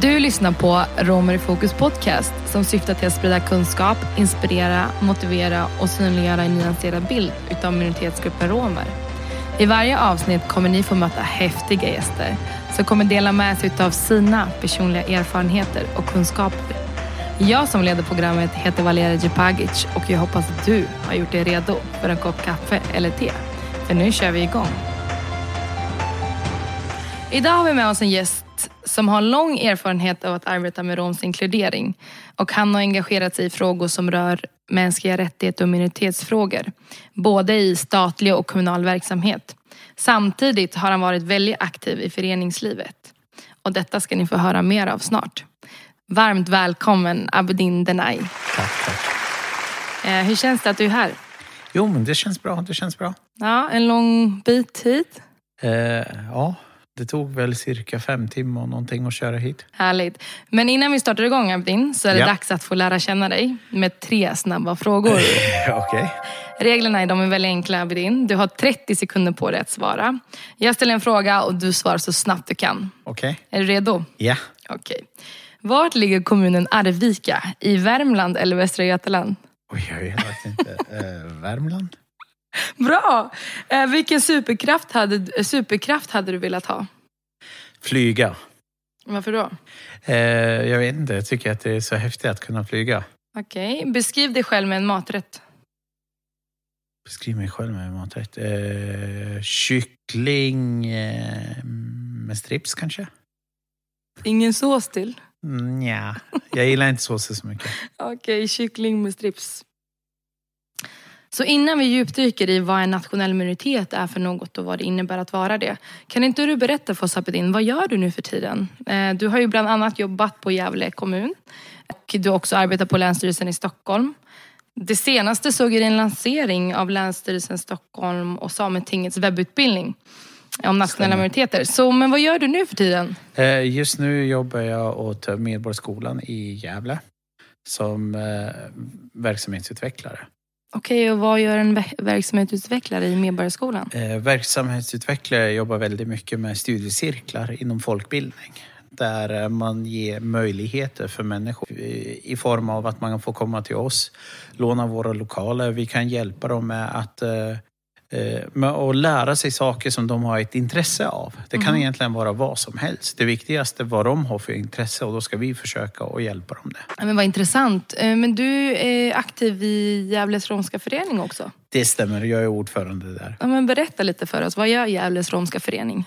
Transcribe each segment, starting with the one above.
Du lyssnar på Romer i fokus podcast som syftar till att sprida kunskap, inspirera, motivera och synliggöra en nyanserad bild utav minoritetsgruppen romer. I varje avsnitt kommer ni få möta häftiga gäster som kommer dela med sig av sina personliga erfarenheter och kunskaper. Jag som leder programmet heter Valeria Djupagic och jag hoppas att du har gjort dig redo för en kopp kaffe eller te. För nu kör vi igång. Idag har vi med oss en gäst som har lång erfarenhet av att arbeta med romsk inkludering. Och han har engagerat sig i frågor som rör mänskliga rättigheter och minoritetsfrågor. Både i statlig och kommunal verksamhet. Samtidigt har han varit väldigt aktiv i föreningslivet. Och detta ska ni få höra mer av snart. Varmt välkommen Abedin Denai. Tack, tack. Eh, hur känns det att du är här? Jo, men det känns bra. Det känns bra. Ja, en lång bit hit. Eh, ja, det tog väl cirka fem timmar någonting att köra hit. Härligt. Men innan vi startar igång Abdin så är det Ja. dags att få lära känna dig med tre snabba frågor. Okej. Reglerna är, de är väldigt enkla Abdin. Du har 30 sekunder på dig att svara. Jag ställer en fråga och du svarar så snabbt du kan. Okej. Är du redo? Ja. Okej. Vart ligger kommunen Arvika? I Värmland eller Västra Götaland? Oj, jag vet inte. Eh, Värmland? Bra! Eh, vilken superkraft hade, superkraft hade du velat ha? Flyga. Varför då? Eh, jag vet inte. Jag tycker att det är så häftigt att kunna flyga. Okej. Beskriv dig själv med en maträtt. Beskriv mig själv med maträtt. Eh, kyckling eh, med strips kanske? Ingen sås till? Mm, ja, jag gillar inte såser så mycket. Okej, kyckling med strips. Så innan vi djupdyker i vad en nationell minoritet är för något och vad det innebär att vara det. Kan inte du berätta för oss Abedin, vad gör du nu för tiden? Eh, Du har ju bland annat jobbat på Gävle kommun. Och du har också arbetat på Länsstyrelsen i Stockholm. Det senaste såg jag en lansering av Länsstyrelsen Stockholm och Sametingets webbutbildning om nationella minoriteter. Så, men vad gör du nu för tiden? Eh, Just nu jobbar jag åt Medborgarskolan i Gävle som eh, verksamhetsutvecklare. Okej, och vad gör en verksamhetsutvecklare i Medborgarskolan? Eh, verksamhetsutvecklare jobbar väldigt mycket med studiecirklar inom folkbildning. Där eh, man ger möjligheter för människor eh, i form av att man får komma till oss, låna våra lokaler. Vi kan hjälpa dem med att, eh, eh, med att lära sig saker som de har ett intresse av. Det kan egentligen vara vad som helst. Det viktigaste är vad de har för intresse och då ska vi försöka att hjälpa dem det. Ja, Men vad intressant. Eh, Men du är aktiv i Gävles romska förening också. Det stämmer, jag är ordförande där. Ja, men berätta lite för oss. Vad gör Gävles romska förening?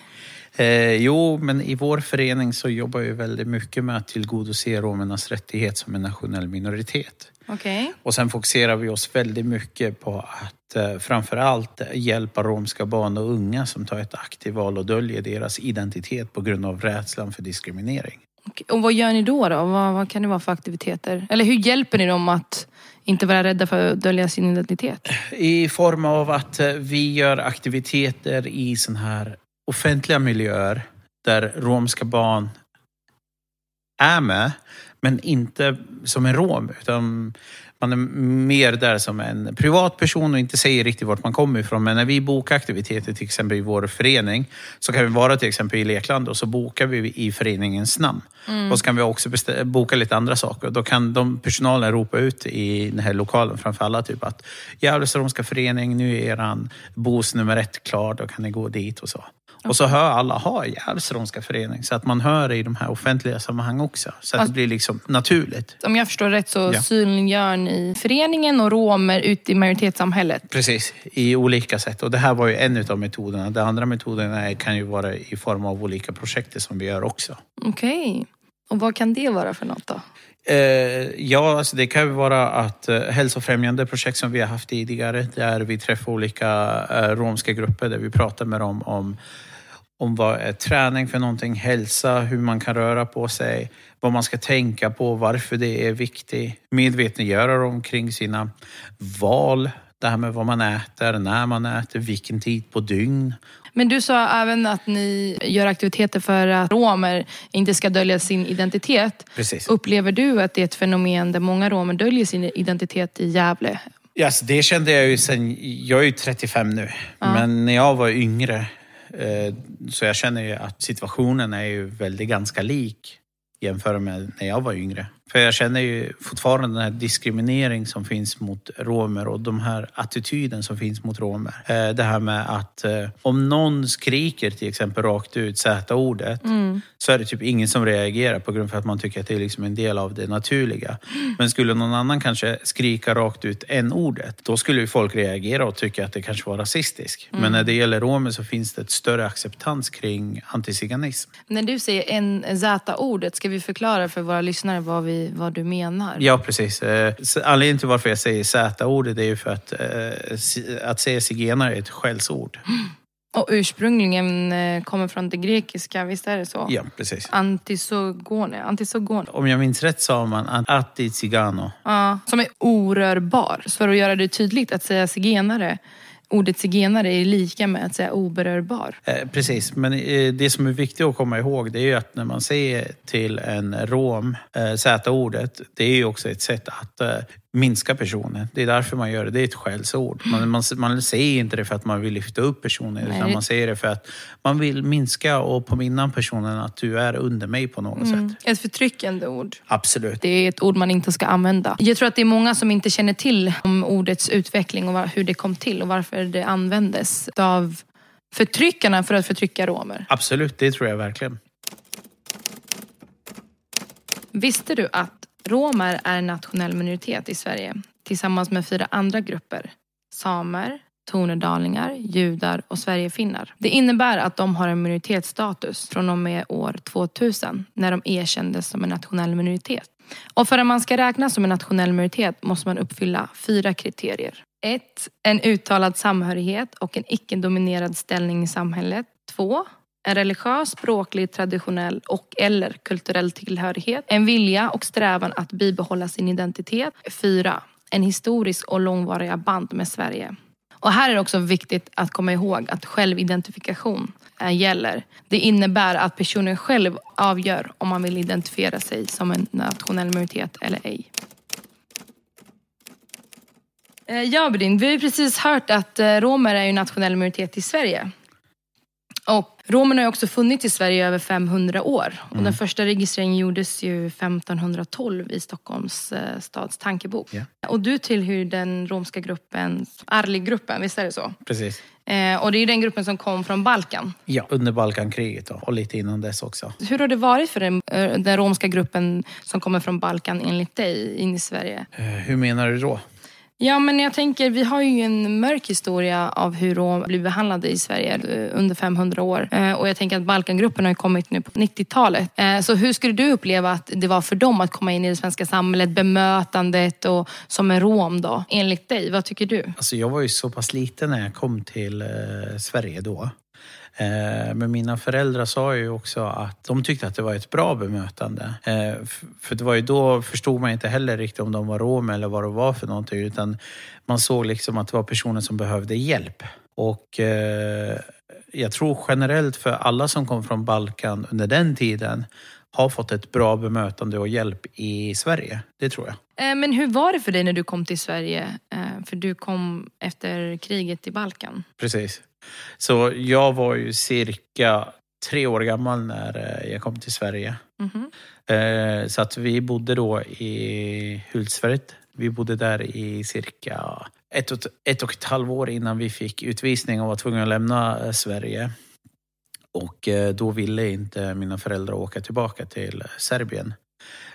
Eh, jo, men i vår förening så jobbar vi väldigt mycket med att tillgodose romernas rättighet som en nationell minoritet. Okej. Och sen fokuserar vi oss väldigt mycket på att eh, framförallt hjälpa romska barn och unga som tar ett aktivt val och döljer deras identitet på grund av rädslan för diskriminering. Okej. Och vad gör ni då? då? Vad, vad kan det vara för aktiviteter? Eller hur hjälper ni dem att inte vara rädda för att dölja sin identitet? I form av att eh, vi gör aktiviteter i sådana här offentliga miljöer där romska barn är med, men inte som en rom. Utan man är mer där som en privatperson och inte säger riktigt vart man kommer ifrån. Men när vi bokar aktiviteter, till exempel i vår förening, så kan vi vara till exempel i Lekland och så bokar vi i föreningens namn. Och så kan vi också boka lite andra saker. Då kan de personalen ropa ut i den här lokalen framför alla typ att Gävles romska förening, nu är eran bos nummer ett klar, då kan ni gå dit och så. Och så hör alla, ha Gävles romska förening. Så att man hör det i de här offentliga sammanhang också. Så att det blir liksom naturligt. Om jag förstår rätt så Ja. synliggör ni föreningen och romer ute i majoritetssamhället. Precis, i olika sätt. Och det här var ju en av metoderna. De andra metoderna är, kan ju vara i form av olika projekt som vi gör också. Okej. Och vad kan det vara för något då? Eh, ja, alltså det kan ju vara att eh, hälsofrämjande projekt som vi har haft tidigare där vi träffar olika eh, romska grupper där vi pratar med dem om, om vad är träning för någonting, hälsa, hur man kan röra på sig, vad man ska tänka på, varför det är viktigt. Medvetandegöra dem kring sina val, det här med vad man äter, när man äter, vilken tid på dygn. Men du sa även att ni gör aktiviteter för att romer inte ska dölja sin identitet. Precis. Upplever du att det är ett fenomen där många romer döljer sin identitet i Gävle? Yes, det kände jag ju sen, jag är ju 35 nu, men när jag var yngre Eh, så jag känner ju att situationen är ju väldigt ganska lik jämfört med när jag var yngre. För jag känner ju fortfarande den här diskriminering som finns mot romer och de här attityden som finns mot romer. Eh, det här med att eh, om någon skriker till exempel rakt ut Z-ordet Mm. så är det typ ingen som reagerar på grund av att man tycker att det är liksom en del av det naturliga. Men skulle någon annan kanske skrika rakt ut n-ordet, då skulle ju folk reagera och tycka att det kanske var rasistiskt. Men när det gäller romer så finns det ett större acceptans kring antiziganism. När du säger en Z-ordet, ska vi förklara för våra lyssnare vad, vi, vad du menar? Ja, precis. Eh, Anledningen till varför jag säger Z-ordet är ju för att, eh, att säga zigenare är ett skällsord. Och ursprungligen eh, kommer från det grekiska, visst är det så? Ja, precis. Antisogone. Antisogone. Om jag minns rätt sa man anti-zigano. Ja, som är orörbar. Så för att göra det tydligt att säga zigenare, ordet zigenare är lika med att säga oberörbar. Eh, precis, men eh, det som är viktigt att komma ihåg det är ju att när man säger till en rom eh, Z-ordet, det är ju också ett sätt att eh, minska personen. Det är därför man gör det. Det är ett skällsord. Man, man, man säger inte det för att man vill lyfta upp personen, utan man säger det för att man vill minska och påminna personen att du är under mig på något sätt. Ett förtryckande ord. Absolut. Det är ett ord man inte ska använda. Jag tror att det är många som inte känner till om ordets utveckling och hur det kom till och varför det användes av förtryckarna för att förtrycka romer. Absolut, det tror jag verkligen. Visste du att romer är en nationell minoritet i Sverige tillsammans med fyra andra grupper? Samer, tornedalingar, judar och sverigefinnar. Det innebär att de har en minoritetsstatus från och med år 2000 när de erkändes som en nationell minoritet. Och för att man ska räknas som en nationell minoritet måste man uppfylla fyra kriterier. 1. En uttalad samhörighet och en icke-dominerad ställning i samhället. 2. En religiös, språklig, traditionell och eller kulturell tillhörighet. En vilja och strävan att bibehålla sin identitet. 4. En historisk och långvariga band med Sverige. Och här är det också viktigt att komma ihåg att självidentifikation eh, gäller. Det innebär att personen själv avgör om man vill identifiera sig som en nationell minoritet eller ej. Eh, ja, Brin, vi har ju precis hört att eh, romer är ju nationell minoritet i Sverige. Och romerna har också funnits i Sverige i över 500 år. Och den första registreringen gjordes ju 1512 i Stockholms eh, stads tankebok. Ja. Och du tillhör den romska gruppen, Arlig-gruppen, visst är det så? Precis. Eh, och det är ju den gruppen som kom från Balkan. Ja, under Balkankriget då, och lite innan dess också. Hur har det varit för den, eh, den romska gruppen som kommer från Balkan enligt dig in i Sverige? Eh, Hur menar du då? Ja, men jag tänker, vi har ju en mörk historia av hur rom blir behandlade i Sverige eh, under 500 år. Eh, och jag tänker att Balkangruppen har ju kommit nu på 90-talet. Eh, så hur skulle du uppleva att det var för dem att komma in i det svenska samhället, bemötandet och som en rom då? Enligt dig, vad tycker du? Alltså jag var ju så pass liten när jag kom till Sverige då. Eh, men mina föräldrar sa ju också att de tyckte att det var ett bra bemötande. Eh, för det var ju då förstod man inte heller riktigt om de var romer eller vad det var för någonting. Utan man såg liksom att det var personer som behövde hjälp. Och eh, jag tror generellt för alla som kom från Balkan under den tiden har fått ett bra bemötande och hjälp i Sverige. Det tror jag. Men hur var det för dig när du kom till Sverige? För du kom efter kriget i Balkan. Precis. Så jag var ju cirka tre år gammal när eh, jag kom till Sverige. Mhm. Eh, Så att vi bodde då i Hultsfred. Vi bodde där i cirka ett och, ett och ett halvår innan vi fick utvisning och var tvungna att lämna eh, Sverige. Och då ville inte mina föräldrar åka tillbaka till Serbien.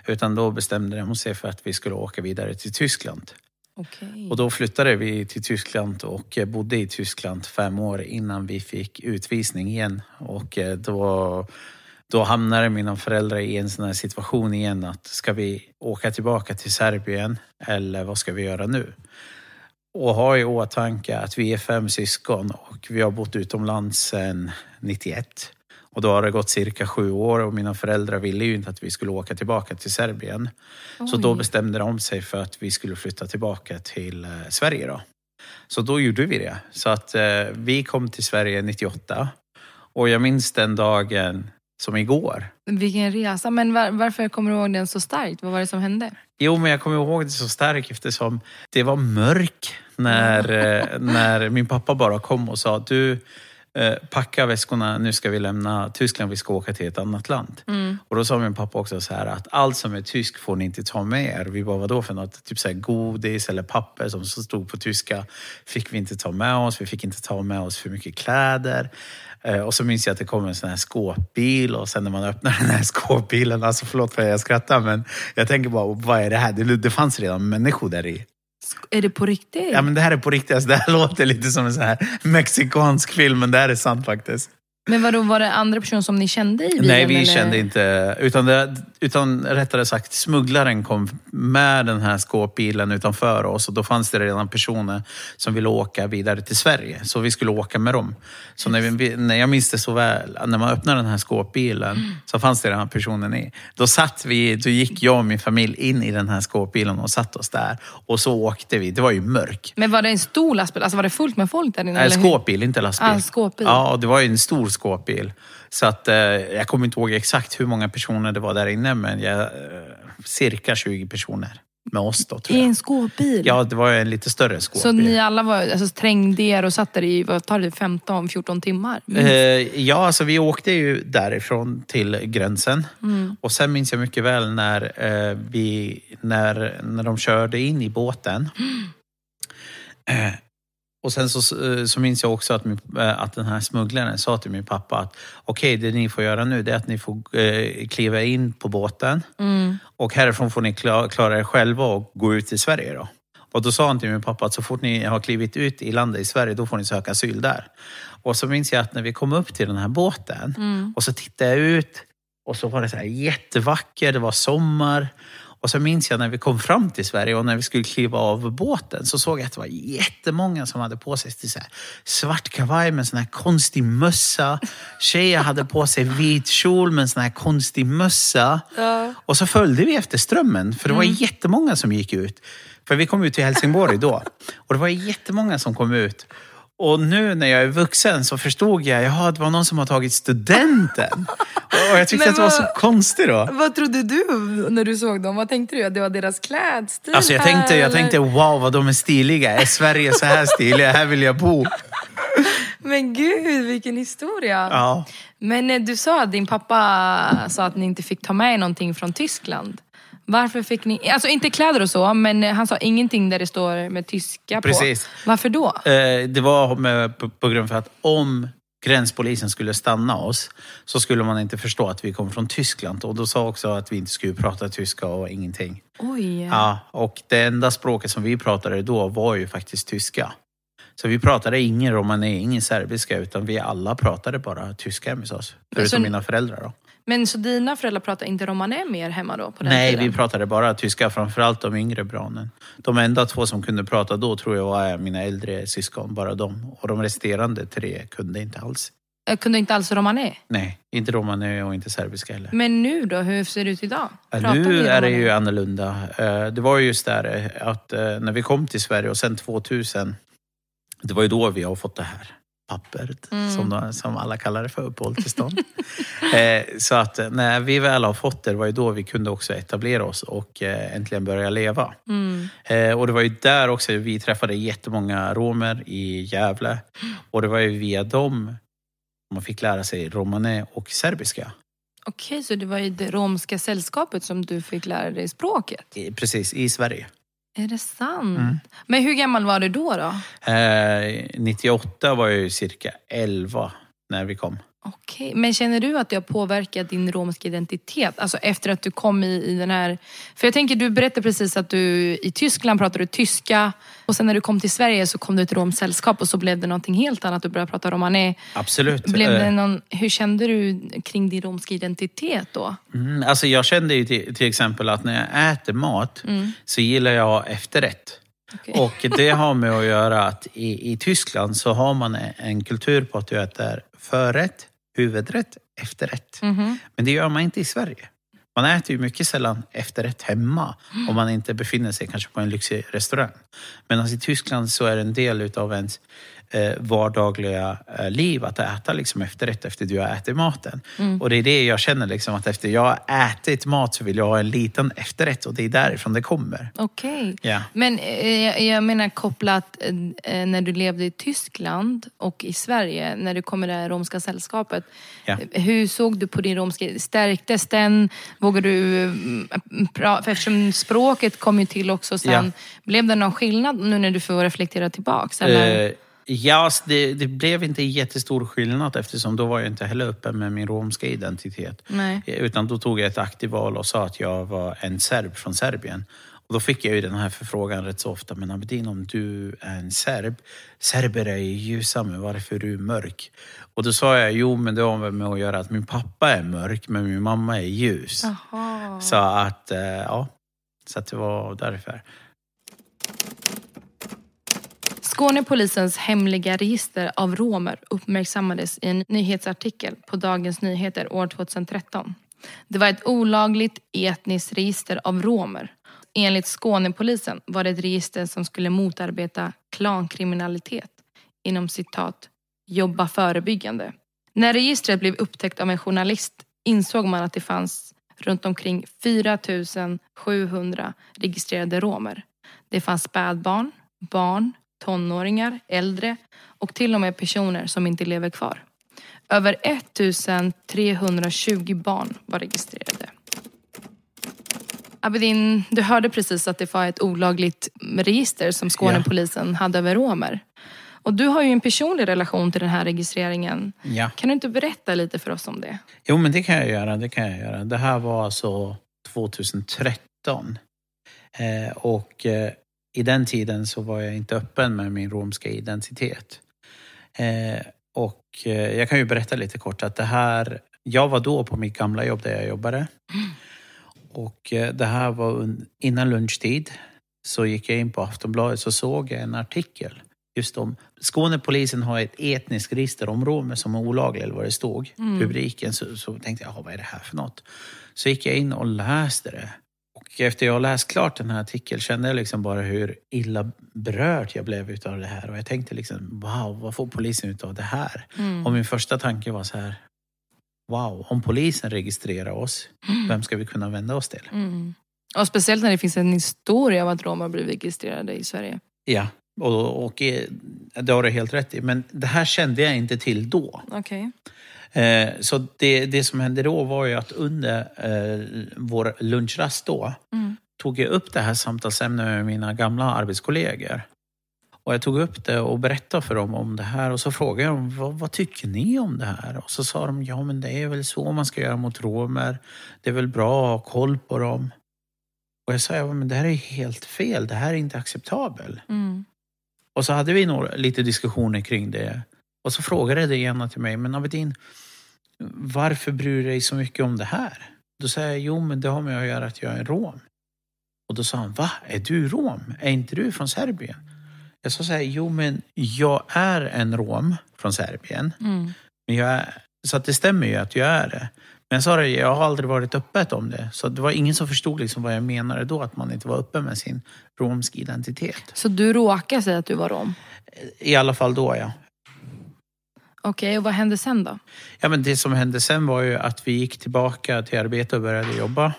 Utan då bestämde de sig för att vi skulle åka vidare till Tyskland. Okay. Och då flyttade vi till Tyskland och eh, bodde i Tyskland fem år innan vi fick utvisning igen. Och eh, då, då hamnade mina föräldrar i en sån här situation igen att ska vi åka tillbaka till Serbien eller vad ska vi göra nu? Och ha i åtanke att vi är fem syskon och vi har bott utomlands sedan 91. Och då har det gått cirka sju år och mina föräldrar ville ju inte att vi skulle åka tillbaka till Serbien. Så då Oj. bestämde de sig för att vi skulle flytta tillbaka till eh, Sverige. Då. Så då gjorde vi det. Så att eh, vi kom till Sverige 98. Och jag minns den dagen som igår. Vilken resa. Men var, varför kommer du ihåg den så starkt? Vad var det som hände? Jo, men jag kommer ihåg det så starkt eftersom det var mörk när, eh, när min pappa bara kom och sa du, eh, packa väskorna, nu ska vi lämna Tyskland, vi ska åka till ett annat land. Mm. Och då sa min pappa också så här att allt som är tysk får ni inte ta med er. Vi bara, vadå för något? Typ så här godis eller papper som stod på tyska fick vi inte ta med oss. Vi fick inte ta med oss för mycket kläder. Eh, Och så minns jag att det kom en sån här skåpbil och sen när man öppnar den här skåpbilen, alltså förlåt för att jag skrattar men jag tänker bara, vad är det här? Det, det fanns redan människor där i. Är det på riktigt? Ja men det här är på riktigt, alltså, det här låter lite som en sån här mexikansk film men det här är sant faktiskt. Men vadå, var det andra personer som ni kände i bilen? Nej, vi eller? kände inte... Utan, det, utan rättare sagt, smugglaren kom med den här skåpbilen utanför oss och då fanns det redan personer som ville åka vidare till Sverige. Så vi skulle åka med dem. Så när, vi, när jag minns det så väl, när man öppnade den här skåpbilen så fanns det den här personen i. Då, satt vi, då gick jag och min familj in i den här skåpbilen och satt oss där. Och så åkte vi. Det var ju mörk. Men var det en stor lastbil? Alltså var det fullt med folk där inne? Nej, skåpbil, inte lastbil. Ah, skåpbil. Ja, det var ju en stor skåpbil. Så att, eh, jag kommer inte ihåg exakt hur många personer det var där inne, men jag, eh, cirka 20 personer med oss då, tror I jag. en skåpbil? Ja, det var en lite större skåpbil. Så ni alla var, alltså, trängde er och satt där i, vad tar det, 15-14 timmar? Eh, ja, alltså vi åkte ju därifrån till gränsen. Mm. Och sen minns jag mycket väl när, eh, vi, när, när de körde in i båten. Eh, och sen så, eh, så minns jag också att, min, eh, att den här smugglaren sa till min pappa att okej, det ni får göra nu det är att ni får eh, kliva in på båten Mm. och härifrån får ni klara, klara er själva och gå ut till Sverige då. Och då sa han till min pappa att så fort ni har klivit ut i landet i Sverige, då får ni söka asyl där. Och så minns jag att när vi kom upp till den här båten Mm. och så tittade jag ut och så var det så här jättevackert, det var sommar. Och så minns jag när vi kom fram till Sverige och när vi skulle kliva av båten så såg jag att det var jättemånga som hade på sig så här svart kavaj med en sån här konstig mössa. Tjejer hade på sig vit kjol med en sån här konstig mössa. Ja. Och så följde vi efter strömmen, för det var jättemånga som gick ut. För vi kom ut till Helsingborg då. Och det var jättemånga som kom ut. Och nu när jag är vuxen så förstod jag, jaha, det var någon som har tagit studenten. Och jag tyckte Men att det var så vad- konstigt då. Vad trodde du när du såg dem? Vad tänkte du? Att det var deras klädstil? Alltså jag tänkte, jag eller? tänkte wow vad de är stiliga. Är Sverige så här stiliga? Här vill jag bo. Men gud, vilken historia. Ja. Men eh, du sa att din pappa sa att ni inte fick ta med någonting från Tyskland. Varför fick ni, alltså inte kläder och så, men han sa ingenting där det står med tyska Precis. på. Varför då? Eh, det var med, på, på grund av att om gränspolisen skulle stanna oss så skulle man inte förstå att vi kom från Tyskland. Och då sa också att vi inte skulle prata tyska och ingenting. Oj. Ja, och det enda språket som vi pratade då var ju faktiskt tyska. Så vi pratade ingen romani, ingen serbiska, utan vi alla pratade bara tyska med oss. Förutom så- mina föräldrar då. Men så dina föräldrar pratar inte romané mer hemma då? På den Nej, tiden? vi pratade bara tyska, framförallt de yngre barnen. De enda två som kunde prata då tror jag var mina äldre syskon, bara de. Och de resterande tre kunde inte alls. Jag kunde inte alls romané. Nej, inte romani och inte serbiska heller. Men nu då, hur ser det ut idag? Pratar nu är det romané? ju annorlunda. Eh, Det var ju just där eh, att eh, när vi kom till Sverige och sen 2000, det var ju då vi har fått det här pappret, Mm. som, som alla kallar det för, uppehållstillstånd. Eh, Så att eh, när vi väl har fått det, det var ju då vi kunde också etablera oss och eh, äntligen börja leva. Mm. Eh, Och det var ju där också vi träffade jättemånga romer i Gävle. Och det var ju via dem man fick lära sig romane och serbiska. Okej, så det var i det romska sällskapet som du fick lära dig språket? Precis, i Sverige. Är det sant? Mm. Men hur gammal var du då? då? Eh, 98 var jag cirka 11 när vi kom. Okej, men känner du att det har påverkat din romska identitet? Alltså efter att du kom i, i den här... För jag tänker, du berättade precis att du i Tyskland pratade tyska och sen när du kom till Sverige så kom du ett romskt sällskap och så blev det någonting helt annat. Du började prata romané. Absolut. Blev det Eh, någon, hur kände du kring din romska identitet då? mm, alltså jag kände ju till, till exempel att när jag äter mat Mm. så gillar jag efterrätt. Okej. Och det har med att göra att i, i Tyskland så har man en kultur på att du äter förrätt, huvudrätt, efterrätt. Mhm. Men det gör man inte i Sverige. Man äter ju mycket sällan efterrätt hemma om man inte befinner sig kanske på en lyxig restaurang. Medan i Tyskland så är en del utav ens eh, vardagliga eh, liv att äta liksom efterrätt efter du har ätit maten. Mm. Och det är det jag känner, liksom, att efter jag har ätit mat så vill jag ha en liten efterrätt och det är därifrån det kommer. Okej. Ja. Men eh, jag- menar kopplat eh, när du levde i Tyskland och i Sverige, när du kom i det här romska sällskapet. Ja. Hur såg du på din romska? Stärktes den? Vågade du mm, pra- för Eftersom språket kom ju till också sen. Ja. Blev det någon skillnad nu när du får reflektera tillbaks? Eller? Eh, ja, alltså, det, det blev inte jättestor skillnad eftersom då var jag inte heller öppen med min romska identitet. Nej. Utan då tog jag ett aktivt val och sa att jag var en serb från Serbien. Och då fick jag ju den här förfrågan rätt så ofta. Men Abedin, om du är en serb, serber är ju ljusa, men varför är du mörk? Och då sa jag, jo men det har med att göra att min pappa är mörk, men min mamma är ljus. Jaha. Så att, eh, ja. Så att det var därför. Skånepolisens hemliga register av romer uppmärksammades i en nyhetsartikel på Dagens Nyheter år 2013. Det var ett olagligt etniskt register av romer. Enligt Skånepolisen var det ett register som skulle motarbeta klankriminalitet inom citat jobba förebyggande. När registret blev upptäckt av en journalist insåg man att det fanns runt omkring 4 700 registrerade romer. Det fanns spädbarn, barn, tonåringar, äldre och till och med personer som inte lever kvar. Över 1320 barn var registrerade. Abedin, du hörde precis att det var ett olagligt register som Skånepolisen hade över romer. Och du har ju en personlig relation till den här registreringen. Ja. Kan du inte berätta lite för oss om det? Jo, men det kan jag göra. Det kan jag göra. Det här var alltså 2013. Eh, och eh, i den tiden så var jag inte öppen med min romska identitet. Eh, och eh, jag kan ju berätta lite kort att det här, jag var då på mitt gamla jobb där jag jobbade. Och eh, det här var innan lunchtid. Så gick jag in på Aftonbladet så såg jag en artikel just om Skånepolisen har ett etniskt register om romer som är olagliga, eller vad det stod. Rubriken. Så, så tänkte jag, "Jaha, vad är det här för något? Så gick jag in och läste det. Efter jag läst klart den här artikeln kände jag liksom bara hur illa berörd jag blev utav det här. Och jag tänkte liksom, wow, vad får polisen utav det här? Och min första tanke var så här, wow, om polisen registrerar oss, vem ska vi kunna vända oss till? Mm. Och speciellt när det finns en historia av att romer blivit registrerade i Sverige. Ja, och, och eh, det har du helt rätt i. Men det här kände jag inte till då. Okej. Eh, Så det, det som hände då var ju att under eh, vår lunchrast då Mm. tog jag upp det här samtalsämnet med mina gamla arbetskollegor. Och jag tog upp det och berättade för dem om det här och så frågade jag dem, vad, vad tycker ni om det här? Och så sa de, ja men det är väl så man ska göra mot romer. Det är väl bra att ha koll på dem. Och jag sa, ja men det här är helt fel, det här är inte acceptabelt. Mm. Och så hade vi några, lite diskussioner kring det. Och så frågade det ena till mig, men Abedin, varför bryr du dig så mycket om det här? Då sa jag, jo men det har med att göra att jag är rom. Och då sa han, va? Är du rom? Är inte du från Serbien? Jag sa så här, jo men jag är en rom från Serbien. Mm. Men jag är, så att det stämmer ju att jag är det. Men jag sa det, jag har aldrig varit öppet om det. Så det var ingen som förstod liksom vad jag menade då, att man inte var öppen med sin romsk identitet. Så du råkade säga att du var rom? I alla fall då, ja. Okej, och vad hände sen då? Ja, men det som hände sen var ju att vi gick tillbaka till arbete och började jobba.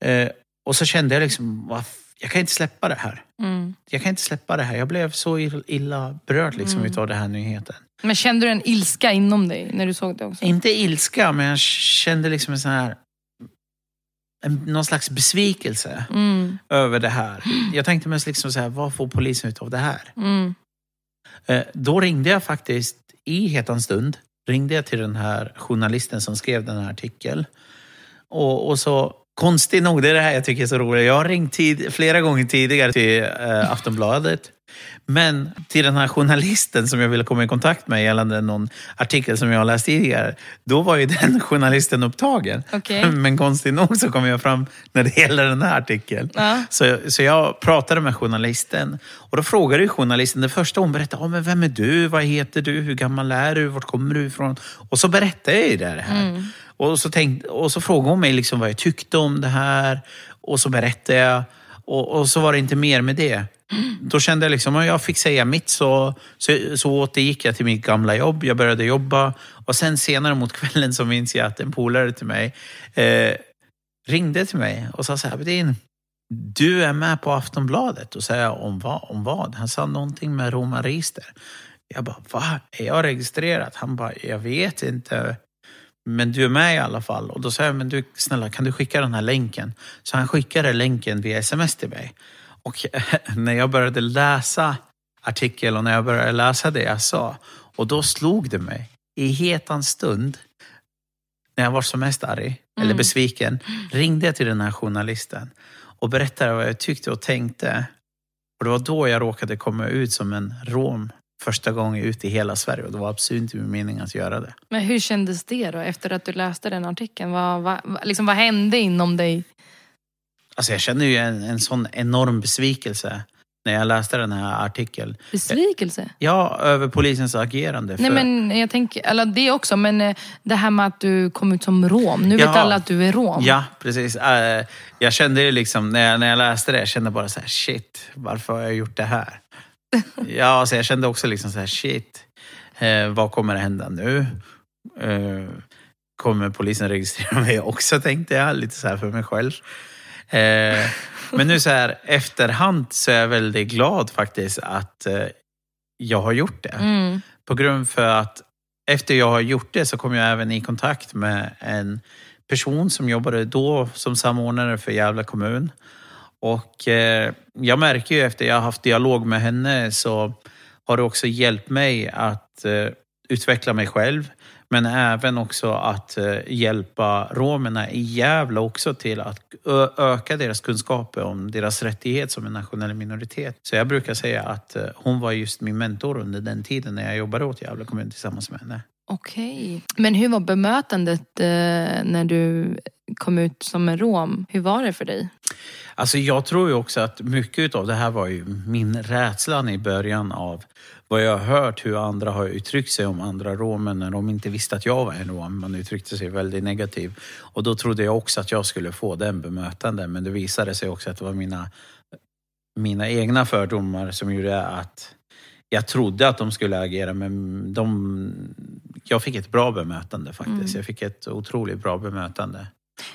Eh, och så kände jag liksom, "Va, jag kan inte släppa det här. Mm. Jag kan inte släppa det här. Jag blev så ill- illa berörd liksom Mm. utav den här nyheten. Men kände du en ilska inom dig när du såg det också? Inte ilska, men jag kände liksom en sån här... En, någon slags besvikelse Mm. över det här. Jag tänkte mest liksom så här, vad får polisen utav det här? Mm. Eh, Då ringde jag faktiskt i hetan stund ringde jag till den här journalisten som skrev den här artikeln. Och, och så konstigt nog, det är det här jag tycker är så roligt. Jag har ringt tid, flera gånger tidigare till eh, Aftonbladet. Men till den här journalisten som jag ville komma i kontakt med gällande någon artikel som jag har läst tidigare. Då var ju den journalisten upptagen. Okej. Men konstigt nog så kom jag fram när det gäller den här artikeln. Ja. Så, så jag pratade med journalisten och då frågade ju journalisten, det första hon berättade, oh, men vem är du, vad heter du, hur gammal är du, vart kommer du ifrån? Och så berättade jag ju det här. Och, så tänkte, och så frågade hon mig liksom vad jag tyckte om det här och så berättade jag. Och, och så var det inte mer med det. Då kände jag liksom, om jag fick säga mitt så, så, så återgick jag till mitt gamla jobb. Jag började jobba och sen senare mot kvällen så minns jag att en polare till mig eh, ringde till mig och sa så här, Bedin, du är med på Aftonbladet. Och säger om vad? om vad? Han sa någonting med romarregister. Jag bara, va? Är jag registrerad? Han bara, jag vet inte. Men du är med i alla fall. Och då sa jag, men du snälla kan du skicka den här länken? Så han skickade länken via sms till mig. Och när jag började läsa artikeln och när jag började läsa det jag sa, och då slog det mig i hetans stund, när jag var som mest arg, mm. eller besviken, ringde jag till den här journalisten och berättade vad jag tyckte och tänkte. Och det var då jag råkade komma ut som en rom första gången ut i hela Sverige och det var absolut inte min mening att göra det. Men hur kändes det då efter att du läste den artikeln? Vad, vad, liksom, vad hände inom dig? Alltså jag kände ju en, en sån enorm besvikelse när jag läste den här artikeln. Besvikelse? Ja, över polisens agerande. Nej men jag tänker, eller det också, men eh, det här med att du kom ut som rom. Nu vet alla att du är rom. Ja, precis. Eh, jag kände ju liksom, när jag, när jag läste det, jag kände bara så här, shit, varför har jag gjort det här? ja, alltså jag kände också liksom så här, shit, eh, vad kommer att hända nu? Eh, kommer polisen registrera mig också, tänkte jag, lite så här för mig själv. Eh, men nu så här efterhand så är jag väldigt glad faktiskt att eh, jag har gjort det. Mm. På grund för att efter jag har gjort det så kom jag även i kontakt med en person som jobbade då som samordnare för Gävle kommun. Och eh, jag märker ju efter jag har haft dialog med henne så har det också hjälpt mig att eh, utveckla mig själv. Men även också att eh, hjälpa romerna i Gävle också till att öka deras kunskaper om deras rättighet som en nationell minoritet. Så jag brukar säga att eh, hon var just min mentor under den tiden när jag jobbade åt Gävle kommun tillsammans med henne. Okej. Men hur var bemötandet eh, när du kom ut som en rom? Hur var det för dig? Alltså jag tror ju också att mycket av det här var ju min rädsla i början av vad jag har hört hur andra har uttryckt sig om andra romer när de inte visste att jag var en rom. Man uttryckte sig väldigt negativt. Och då trodde jag också att jag skulle få den bemötanden. Men det visade sig också att det var mina, mina egna fördomar som gjorde att jag trodde att de skulle agera men de, jag fick ett bra bemötande faktiskt. Mm. Jag fick ett otroligt bra bemötande.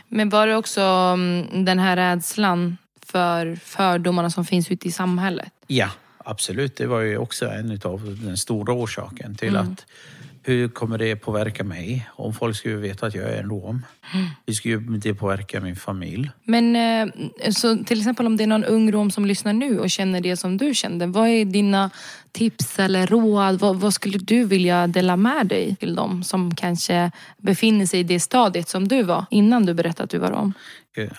Men var det också mm, den här rädslan för fördomarna som finns ute i samhället? Ja, absolut. Det var ju också en av den stora orsaken till mm. att hur kommer det påverka mig om folk skulle veta att jag är en rom? Hur skulle det påverka min familj? Men eh, så till exempel om det är någon ung rom som lyssnar nu och känner det som du kände. Vad är dina tips eller råd? Vad, vad skulle du vilja dela med dig till dem som kanske befinner sig i det stadiet som du var innan du berättade att du var rom?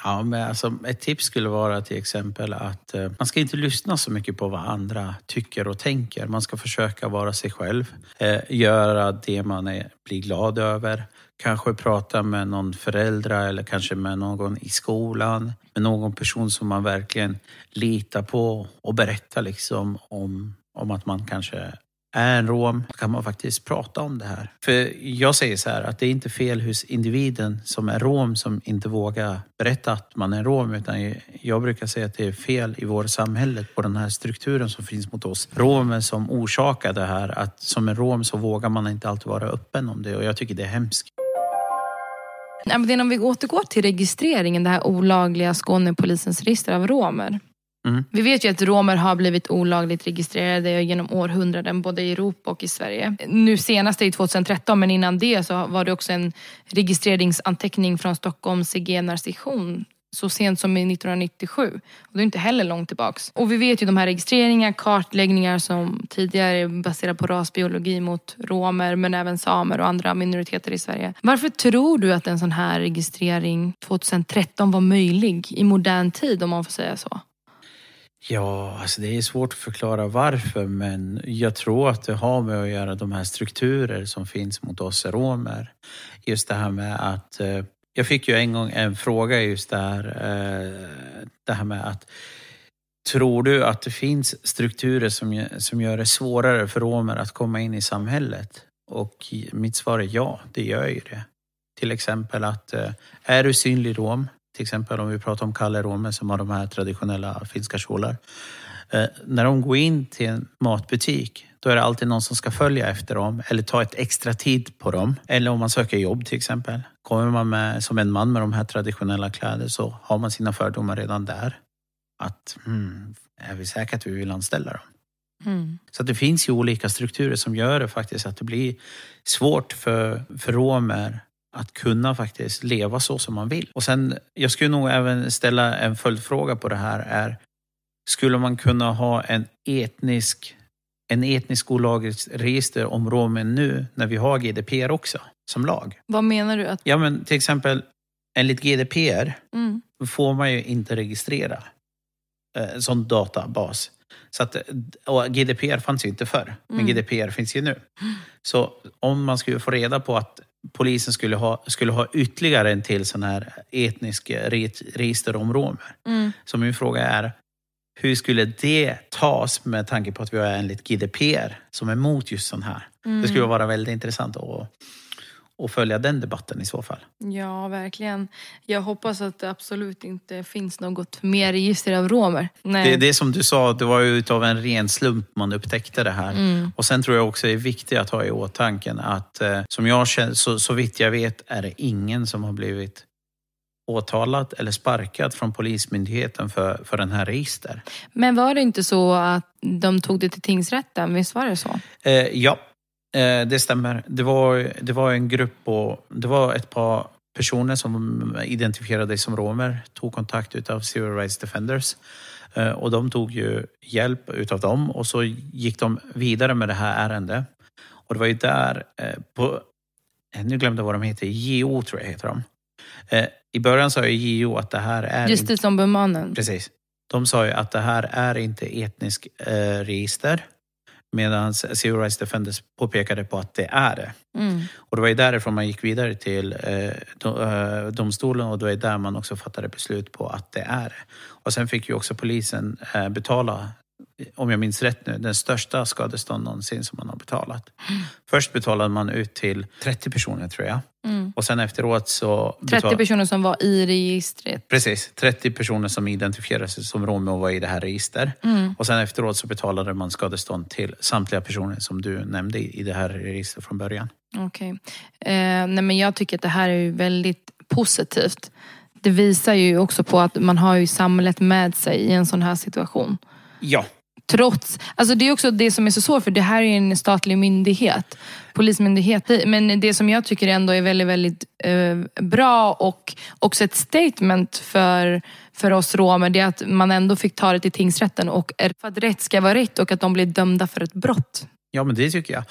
Ja, men alltså, ett tips skulle vara till exempel att eh, man ska inte lyssna så mycket på vad andra tycker och tänker. Man ska försöka vara sig själv, eh, göra det man är, blir glad över. Kanske prata med någon förälder eller kanske med någon i skolan. Med någon person som man verkligen litar på och berätta liksom om, om att man kanske är en rom kan man faktiskt prata om det här. För jag säger så här att det är inte fel hos individen som är rom som inte vågar berätta att man är rom utan jag brukar säga att det är fel i vårt samhälle på den här strukturen som finns mot oss. romer. som orsakar det här att som en rom så vågar man inte alltid vara öppen om det och jag tycker det är hemskt om vi återgår till registreringen, det här olagliga Skånepolisens register av romer. Mm. Vi vet ju att romer har blivit olagligt registrerade genom århundraden både i Europa och i Sverige. Nu senast är 2013 men innan det så var det också en registreringsanteckning från Stockholms zigenarsektion så sent som i 1997. Och det är inte heller långt tillbaks. Och vi vet ju de här registreringar, kartläggningar som tidigare är baserade på rasbiologi mot romer men även samer och andra minoriteter i Sverige. Varför tror du att en sån här registrering 2013 var möjlig i modern tid om man får säga så? Ja, alltså det är svårt att förklara varför men jag tror att det har med att göra de här strukturer som finns mot oss romer. Just det här med att eh, jag fick ju en gång en fråga just där, eh, det här med att Tror du att det finns strukturer som, som gör det svårare för romer att komma in i samhället? Och mitt svar är ja, det gör ju det. Till exempel att eh, är du synlig rom till exempel om vi pratar om Kalle Romer som har de här traditionella finska kjolar. Eh, när de går in till en matbutik, då är det alltid någon som ska följa efter dem eller ta ett extra tid på dem. Eller om man söker jobb till exempel. Kommer man med, som en man med de här traditionella kläderna så har man sina fördomar redan där. Att, hmm, är vi säkra att vi vill anställa dem? Mm. Så det finns ju olika strukturer som gör det faktiskt att det blir svårt för, för romer att kunna faktiskt leva så som man vill. Och sen, jag skulle nog även ställa en följdfråga på det här. är Skulle man kunna ha en etnisk, en etnisk olagringsregister om romen nu när vi har GDPR också som lag? Vad menar du? Att... Ja, men till exempel enligt GDPR Mm. får man ju inte registrera eh, sån databas. Så att, och GDPR fanns ju inte förr, men Mm. GDPR finns ju nu. Så om man skulle få reda på att polisen skulle ha, skulle ha ytterligare en till sån här etnisk re- register om romer. Mm. Så min fråga är, hur skulle det tas med tanke på att vi har enligt GDPR som är emot just sån här? Mm. Det skulle vara väldigt intressant att, att följa den debatten i så fall. Ja, verkligen. Jag hoppas att det absolut inte finns något mer register av romer. Nej. Det, det som du sa, det var ju utav en ren slump man upptäckte det här. Mm. Och sen tror jag också det är viktigt att ha i åtanke att eh, som jag känner, så, så vitt jag vet är det ingen som har blivit åtalad eller sparkad från Polismyndigheten för, för den här register. Men var det inte så att de tog det till tingsrätten? Visst var det så? Eh, ja, eh, det stämmer. Det var, det var en grupp och det var ett par personer som identifierades som romer, tog kontakt utav Civil Rights Defenders. Eh, och de tog ju hjälp utav dem och så gick de vidare med det här ärendet. Och det var ju där, eh, på, eh, nu glömde jag vad de heter, JO tror jag heter de. Eh, I början sa ju JO att det här är Justitieombudsmannen. Precis. De sa ju att det här är inte etnisk eh, register. Medan Civil Rights Defenders påpekade på att det är det. Mm. Och det var ju därifrån man gick vidare till eh, eh, domstolen och det var ju där man också fattade beslut på att det är det. Och sen fick ju också polisen eh, betala, om jag minns rätt nu, den största skadestånd någonsin som man har betalat. Först betalade man ut till 30 personer tror jag. Mm. Och sen efteråt så... 30 betal- personer som var i registret. Precis, 30 personer som identifierade sig som romer och var i det här register. Mm. Och sen efteråt så betalade man skadestånd till samtliga personer som du nämnde i det här registret från början. Okej. Eh, nej men jag tycker att det här är väldigt positivt. Det visar ju också på att man har ju samhället med sig i en sån här situation. Ja, Trots, alltså det är också det som är så svårt för det här är en statlig myndighet, polismyndighet. Men det som jag tycker ändå är väldigt, väldigt eh, bra och också ett statement för, för oss romer, det är att man ändå fick ta det till tingsrätten och för att rätt ska vara rätt och att de blir dömda för ett brott. ja men det tycker jag.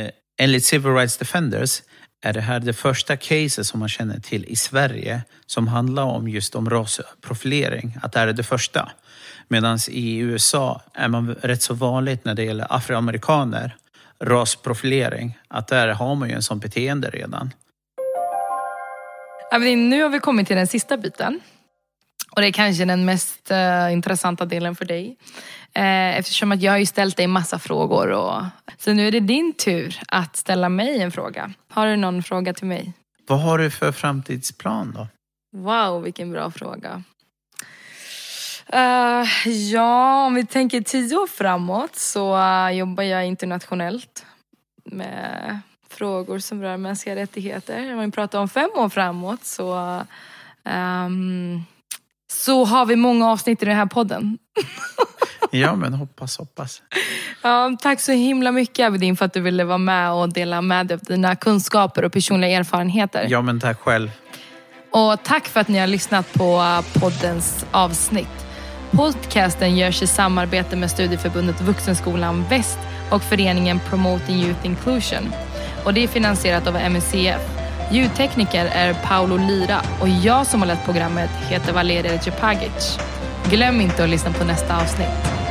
Eh, enligt Civil Rights Defenders är det här det första caset som man känner till i Sverige som handlar om just om rasprofilering. Att det här är det första. Medan i USA är man rätt så vanligt när det gäller afroamerikaner, rasprofilering, att där har man ju en sån beteende redan. Evelyn, nu har vi kommit till den sista biten. Och det är kanske den mest eh, intressanta delen för dig. Eh, eftersom att jag har ju ställt dig massa frågor. Och... Så nu är det din tur att ställa mig en fråga. Har du någon fråga till mig? Vad har du för framtidsplan då? Wow, vilken bra fråga. Eh, ja, om vi tänker tio år framåt så eh, jobbar jag internationellt med frågor som rör mänskliga rättigheter. Om vi pratar om fem år framåt så, ehm, så har vi många avsnitt i den här podden. Ja, men hoppas, hoppas. Ja, tack så himla mycket Abedin för att du ville vara med och dela med dig av dina kunskaper och personliga erfarenheter. Ja, men tack själv. Och tack för att ni har lyssnat på uh, poddens avsnitt. Podcasten görs i samarbete med Studieförbundet Vuxenskolan Väst och föreningen Promoting Youth Inclusion. Och det är finansierat av MUCF. Ljudtekniker är Paolo Lira och jag som har lett programmet heter Valeria Cepagic. Glöm inte att lyssna på nästa avsnitt.